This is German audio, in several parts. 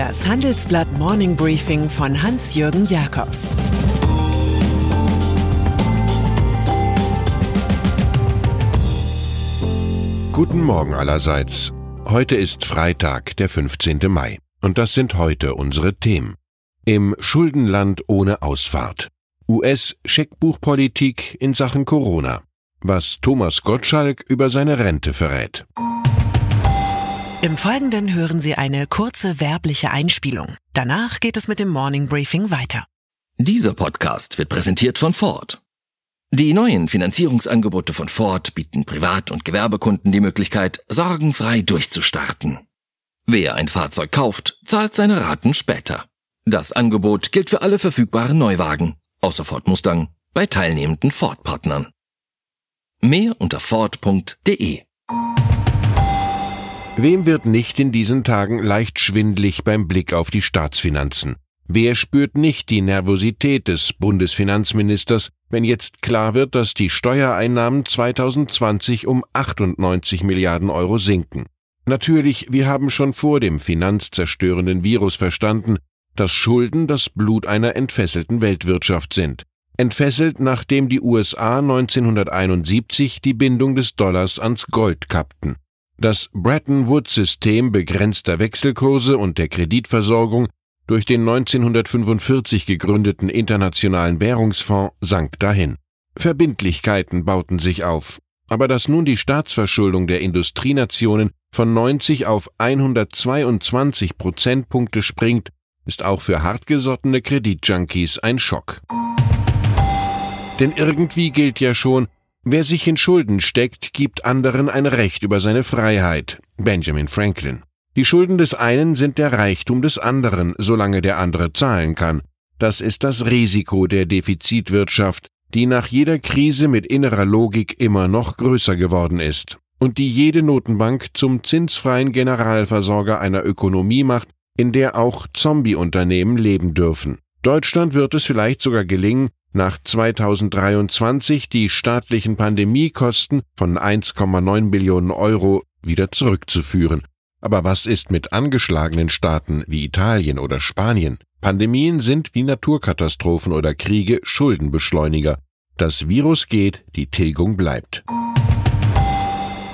Das Handelsblatt Morning Briefing von Hans-Jürgen Jakobs Guten Morgen allerseits. Heute ist Freitag, der 15. Mai. Und das sind heute unsere Themen. Im Schuldenland ohne Ausfahrt. US-Scheckbuchpolitik in Sachen Corona. Was Thomas Gottschalk über seine Rente verrät. Im Folgenden hören Sie eine kurze werbliche Einspielung. Danach geht es mit dem Morning Briefing weiter. Dieser Podcast wird präsentiert von Ford. Die neuen Finanzierungsangebote von Ford bieten Privat- und Gewerbekunden die Möglichkeit, sorgenfrei durchzustarten. Wer ein Fahrzeug kauft, zahlt seine Raten später. Das Angebot gilt für alle verfügbaren Neuwagen, außer Ford Mustang, bei teilnehmenden Ford-Partnern. Mehr unter Ford.de. Wem wird nicht in diesen Tagen leicht schwindlig beim Blick auf die Staatsfinanzen? Wer spürt nicht die Nervosität des Bundesfinanzministers, wenn jetzt klar wird, dass die Steuereinnahmen 2020 um 98 Milliarden Euro sinken? Natürlich, wir haben schon vor dem finanzzerstörenden Virus verstanden, dass Schulden das Blut einer entfesselten Weltwirtschaft sind. Entfesselt, nachdem die USA 1971 die Bindung des Dollars ans Gold kappten. Das Bretton Woods-System begrenzter Wechselkurse und der Kreditversorgung durch den 1945 gegründeten Internationalen Währungsfonds sank dahin. Verbindlichkeiten bauten sich auf, aber dass nun die Staatsverschuldung der Industrienationen von 90 auf 122 Prozentpunkte springt, ist auch für hartgesottene Kreditjunkies ein Schock. Denn irgendwie gilt ja schon, wer sich in Schulden steckt, gibt anderen ein Recht über seine Freiheit. Benjamin Franklin. Die Schulden des einen sind der Reichtum des anderen, solange der andere zahlen kann. Das ist das Risiko der Defizitwirtschaft, die nach jeder Krise mit innerer Logik immer noch größer geworden ist und die jede Notenbank zum zinsfreien Generalversorger einer Ökonomie macht, in der auch Zombie-Unternehmen leben dürfen. Deutschland wird es vielleicht sogar gelingen, nach 2023 die staatlichen Pandemiekosten von 1,9 Billionen Euro wieder zurückzuführen. Aber was ist mit angeschlagenen Staaten wie Italien oder Spanien? Pandemien sind wie Naturkatastrophen oder Kriege Schuldenbeschleuniger. Das Virus geht, die Tilgung bleibt.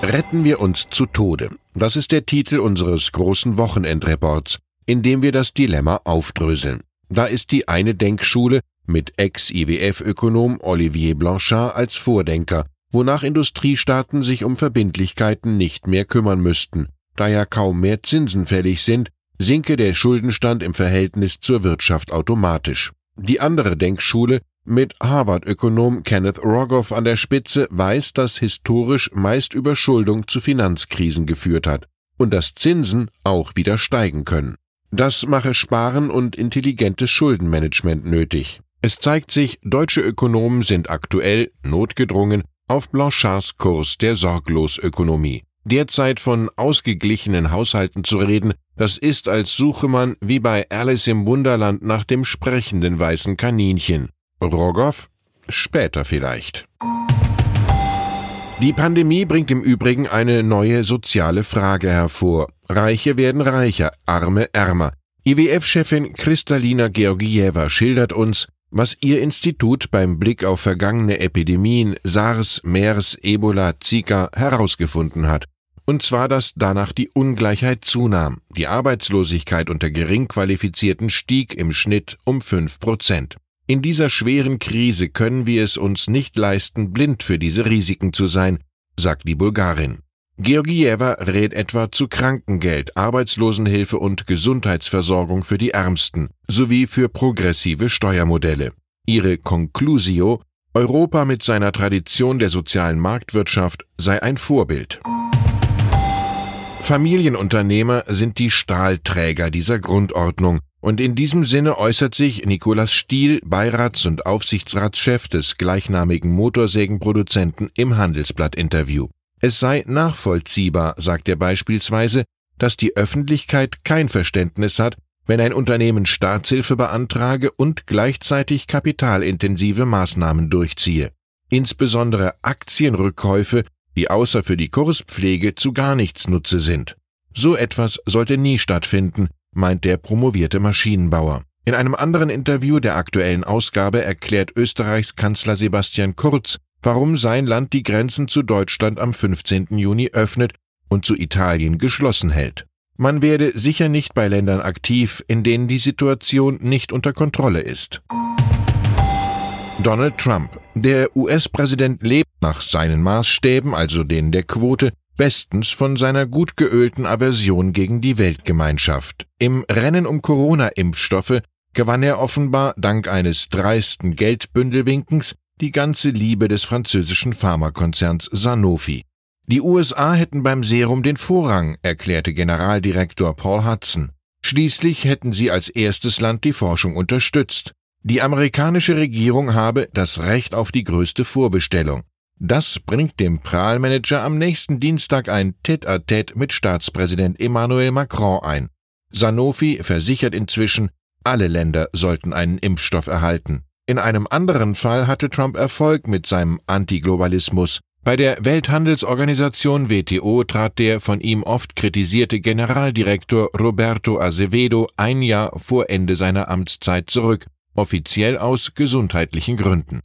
Retten wir uns zu Tode. Das ist der Titel unseres großen Wochenendreports, in dem wir das Dilemma aufdröseln. Da ist die eine Denkschule mit Ex-IWF-Ökonom Olivier Blanchard als Vordenker, wonach Industriestaaten sich um Verbindlichkeiten nicht mehr kümmern müssten, da ja kaum mehr Zinsen fällig sind, sinke der Schuldenstand im Verhältnis zur Wirtschaft automatisch. Die andere Denkschule mit Harvard-Ökonom Kenneth Rogoff an der Spitze weiß, dass historisch meist Überschuldung zu Finanzkrisen geführt hat und dass Zinsen auch wieder steigen können. Das mache Sparen und intelligentes Schuldenmanagement nötig. Es zeigt sich, deutsche Ökonomen sind aktuell, notgedrungen, auf Blanchards Kurs der Sorglosökonomie. Derzeit von ausgeglichenen Haushalten zu reden, das ist, als suche man wie bei Alice im Wunderland nach dem sprechenden weißen Kaninchen. Rogoff? Später vielleicht. Die Pandemie bringt im Übrigen eine neue soziale Frage hervor. Reiche werden reicher, Arme ärmer. IWF-Chefin Kristalina Georgieva schildert uns, was ihr Institut beim Blick auf vergangene Epidemien SARS, MERS, Ebola, Zika herausgefunden hat und zwar, dass danach die Ungleichheit zunahm. Die Arbeitslosigkeit unter Geringqualifizierten stieg im Schnitt um fünf Prozent. In dieser schweren Krise können wir es uns nicht leisten, blind für diese Risiken zu sein, sagt die Bulgarin. Georgieva rät etwa zu Krankengeld, Arbeitslosenhilfe und Gesundheitsversorgung für die Ärmsten sowie für progressive Steuermodelle. Ihre Conclusio Europa mit seiner Tradition der sozialen Marktwirtschaft sei ein Vorbild. Familienunternehmer sind die Stahlträger dieser Grundordnung, und in diesem Sinne äußert sich Nikolaus Stiel, Beirats- und Aufsichtsratschef des gleichnamigen Motorsägenproduzenten im Handelsblatt-Interview. Es sei nachvollziehbar, sagt er beispielsweise, dass die Öffentlichkeit kein Verständnis hat, wenn ein Unternehmen Staatshilfe beantrage und gleichzeitig kapitalintensive Maßnahmen durchziehe. Insbesondere Aktienrückkäufe die außer für die Kurspflege zu gar nichts Nutze sind. So etwas sollte nie stattfinden, meint der promovierte Maschinenbauer. In einem anderen Interview der aktuellen Ausgabe erklärt Österreichs Kanzler Sebastian Kurz, warum sein Land die Grenzen zu Deutschland am 15. Juni öffnet und zu Italien geschlossen hält. Man werde sicher nicht bei Ländern aktiv, in denen die Situation nicht unter Kontrolle ist. Donald Trump. Der US-Präsident lebt nach seinen Maßstäben, also denen der Quote, bestens von seiner gut geölten Aversion gegen die Weltgemeinschaft. Im Rennen um Corona-Impfstoffe gewann er offenbar dank eines dreisten Geldbündelwinkens die ganze Liebe des französischen Pharmakonzerns Sanofi. Die USA hätten beim Serum den Vorrang, erklärte Generaldirektor Paul Hudson. Schließlich hätten sie als erstes Land die Forschung unterstützt. Die amerikanische Regierung habe das Recht auf die größte Vorbestellung. Das bringt dem Prahlmanager am nächsten Dienstag ein Tête-à-Tête mit Staatspräsident Emmanuel Macron ein. Sanofi versichert inzwischen, alle Länder sollten einen Impfstoff erhalten. In einem anderen Fall hatte Trump Erfolg mit seinem Antiglobalismus. Bei der Welthandelsorganisation WTO trat der von ihm oft kritisierte Generaldirektor Roberto Azevedo ein Jahr vor Ende seiner Amtszeit zurück, offiziell aus gesundheitlichen Gründen.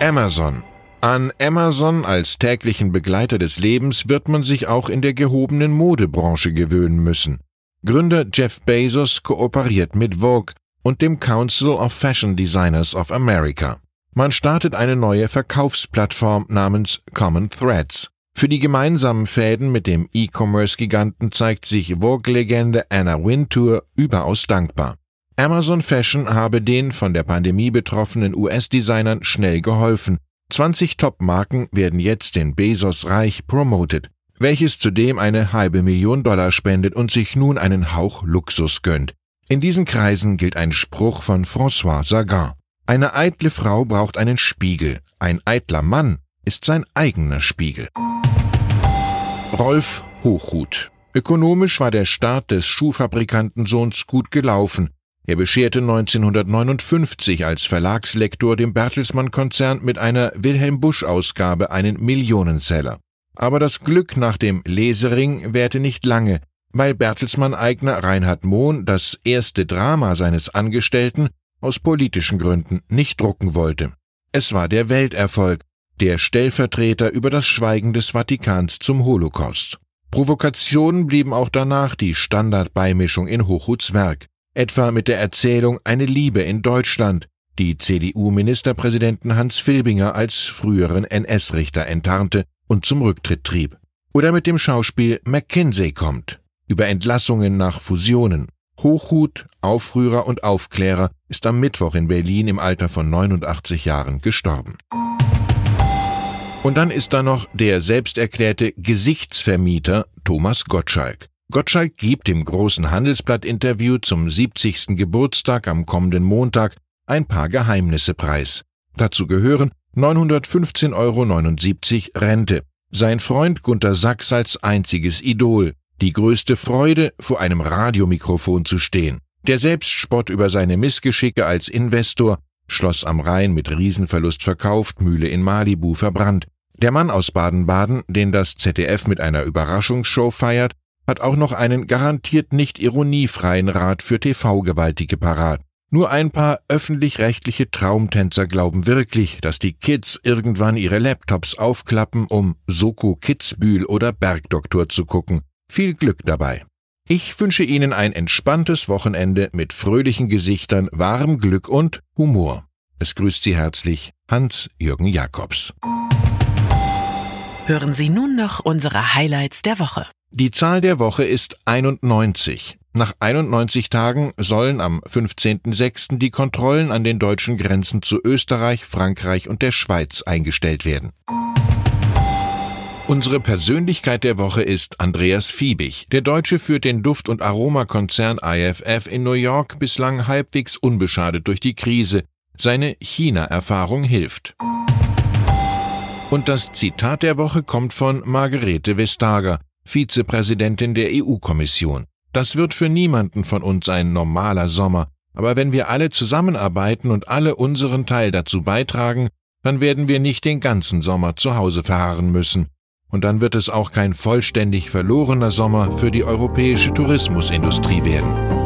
Amazon an Amazon als täglichen Begleiter des Lebens wird man sich auch in der gehobenen Modebranche gewöhnen müssen. Gründer Jeff Bezos kooperiert mit Vogue und dem Council of Fashion Designers of America. Man startet eine neue Verkaufsplattform namens Common Threads. Für die gemeinsamen Fäden mit dem E-Commerce-Giganten zeigt sich Vogue-Legende Anna Wintour überaus dankbar. Amazon Fashion habe den von der Pandemie betroffenen US-Designern schnell geholfen. 20 Top-Marken werden jetzt in Bezos Reich promoted, welches zudem eine halbe Million Dollar spendet und sich nun einen Hauch Luxus gönnt. In diesen Kreisen gilt ein Spruch von François Sagan. Eine eitle Frau braucht einen Spiegel, ein eitler Mann ist sein eigener Spiegel. Rolf Hochhut Ökonomisch war der Start des Schuhfabrikantensohns gut gelaufen. Er bescherte 1959 als Verlagslektor dem Bertelsmann-Konzern mit einer Wilhelm Busch-Ausgabe einen Millionenseller. Aber das Glück nach dem Lesering währte nicht lange, weil Bertelsmann-Eigner Reinhard Mohn das erste Drama seines Angestellten aus politischen Gründen nicht drucken wollte. Es war der Welterfolg, der Stellvertreter über das Schweigen des Vatikans zum Holocaust. Provokationen blieben auch danach die Standardbeimischung in Hochhuts Werk etwa mit der Erzählung Eine Liebe in Deutschland, die CDU-Ministerpräsidenten Hans Filbinger als früheren NS-Richter enttarnte und zum Rücktritt trieb. Oder mit dem Schauspiel McKinsey kommt, über Entlassungen nach Fusionen. Hochhut, Aufrührer und Aufklärer ist am Mittwoch in Berlin im Alter von 89 Jahren gestorben. Und dann ist da noch der selbsterklärte Gesichtsvermieter Thomas Gottschalk. Gottschalk gibt im großen Handelsblatt-Interview zum 70. Geburtstag am kommenden Montag ein paar Geheimnisse preis. Dazu gehören 915,79 Euro Rente, sein Freund Gunter Sachs als einziges Idol, die größte Freude, vor einem Radiomikrofon zu stehen, der Selbstspott über seine Missgeschicke als Investor, Schloss am Rhein mit Riesenverlust verkauft, Mühle in Malibu verbrannt, der Mann aus Baden-Baden, den das ZDF mit einer Überraschungsshow feiert hat auch noch einen garantiert nicht ironiefreien Rat für TV-Gewaltige parat. Nur ein paar öffentlich-rechtliche Traumtänzer glauben wirklich, dass die Kids irgendwann ihre Laptops aufklappen, um Soko Kitzbühel oder Bergdoktor zu gucken. Viel Glück dabei. Ich wünsche Ihnen ein entspanntes Wochenende mit fröhlichen Gesichtern, wahrem Glück und Humor. Es grüßt Sie herzlich Hans-Jürgen Jakobs. Hören Sie nun noch unsere Highlights der Woche. Die Zahl der Woche ist 91. Nach 91 Tagen sollen am 15.06. die Kontrollen an den deutschen Grenzen zu Österreich, Frankreich und der Schweiz eingestellt werden. Unsere Persönlichkeit der Woche ist Andreas Fiebig. Der Deutsche führt den Duft- und Aromakonzern IFF in New York bislang halbwegs unbeschadet durch die Krise. Seine China-Erfahrung hilft. Und das Zitat der Woche kommt von Margarete Vestager. Vizepräsidentin der EU-Kommission. Das wird für niemanden von uns ein normaler Sommer, aber wenn wir alle zusammenarbeiten und alle unseren Teil dazu beitragen, dann werden wir nicht den ganzen Sommer zu Hause verharren müssen. Und dann wird es auch kein vollständig verlorener Sommer für die europäische Tourismusindustrie werden.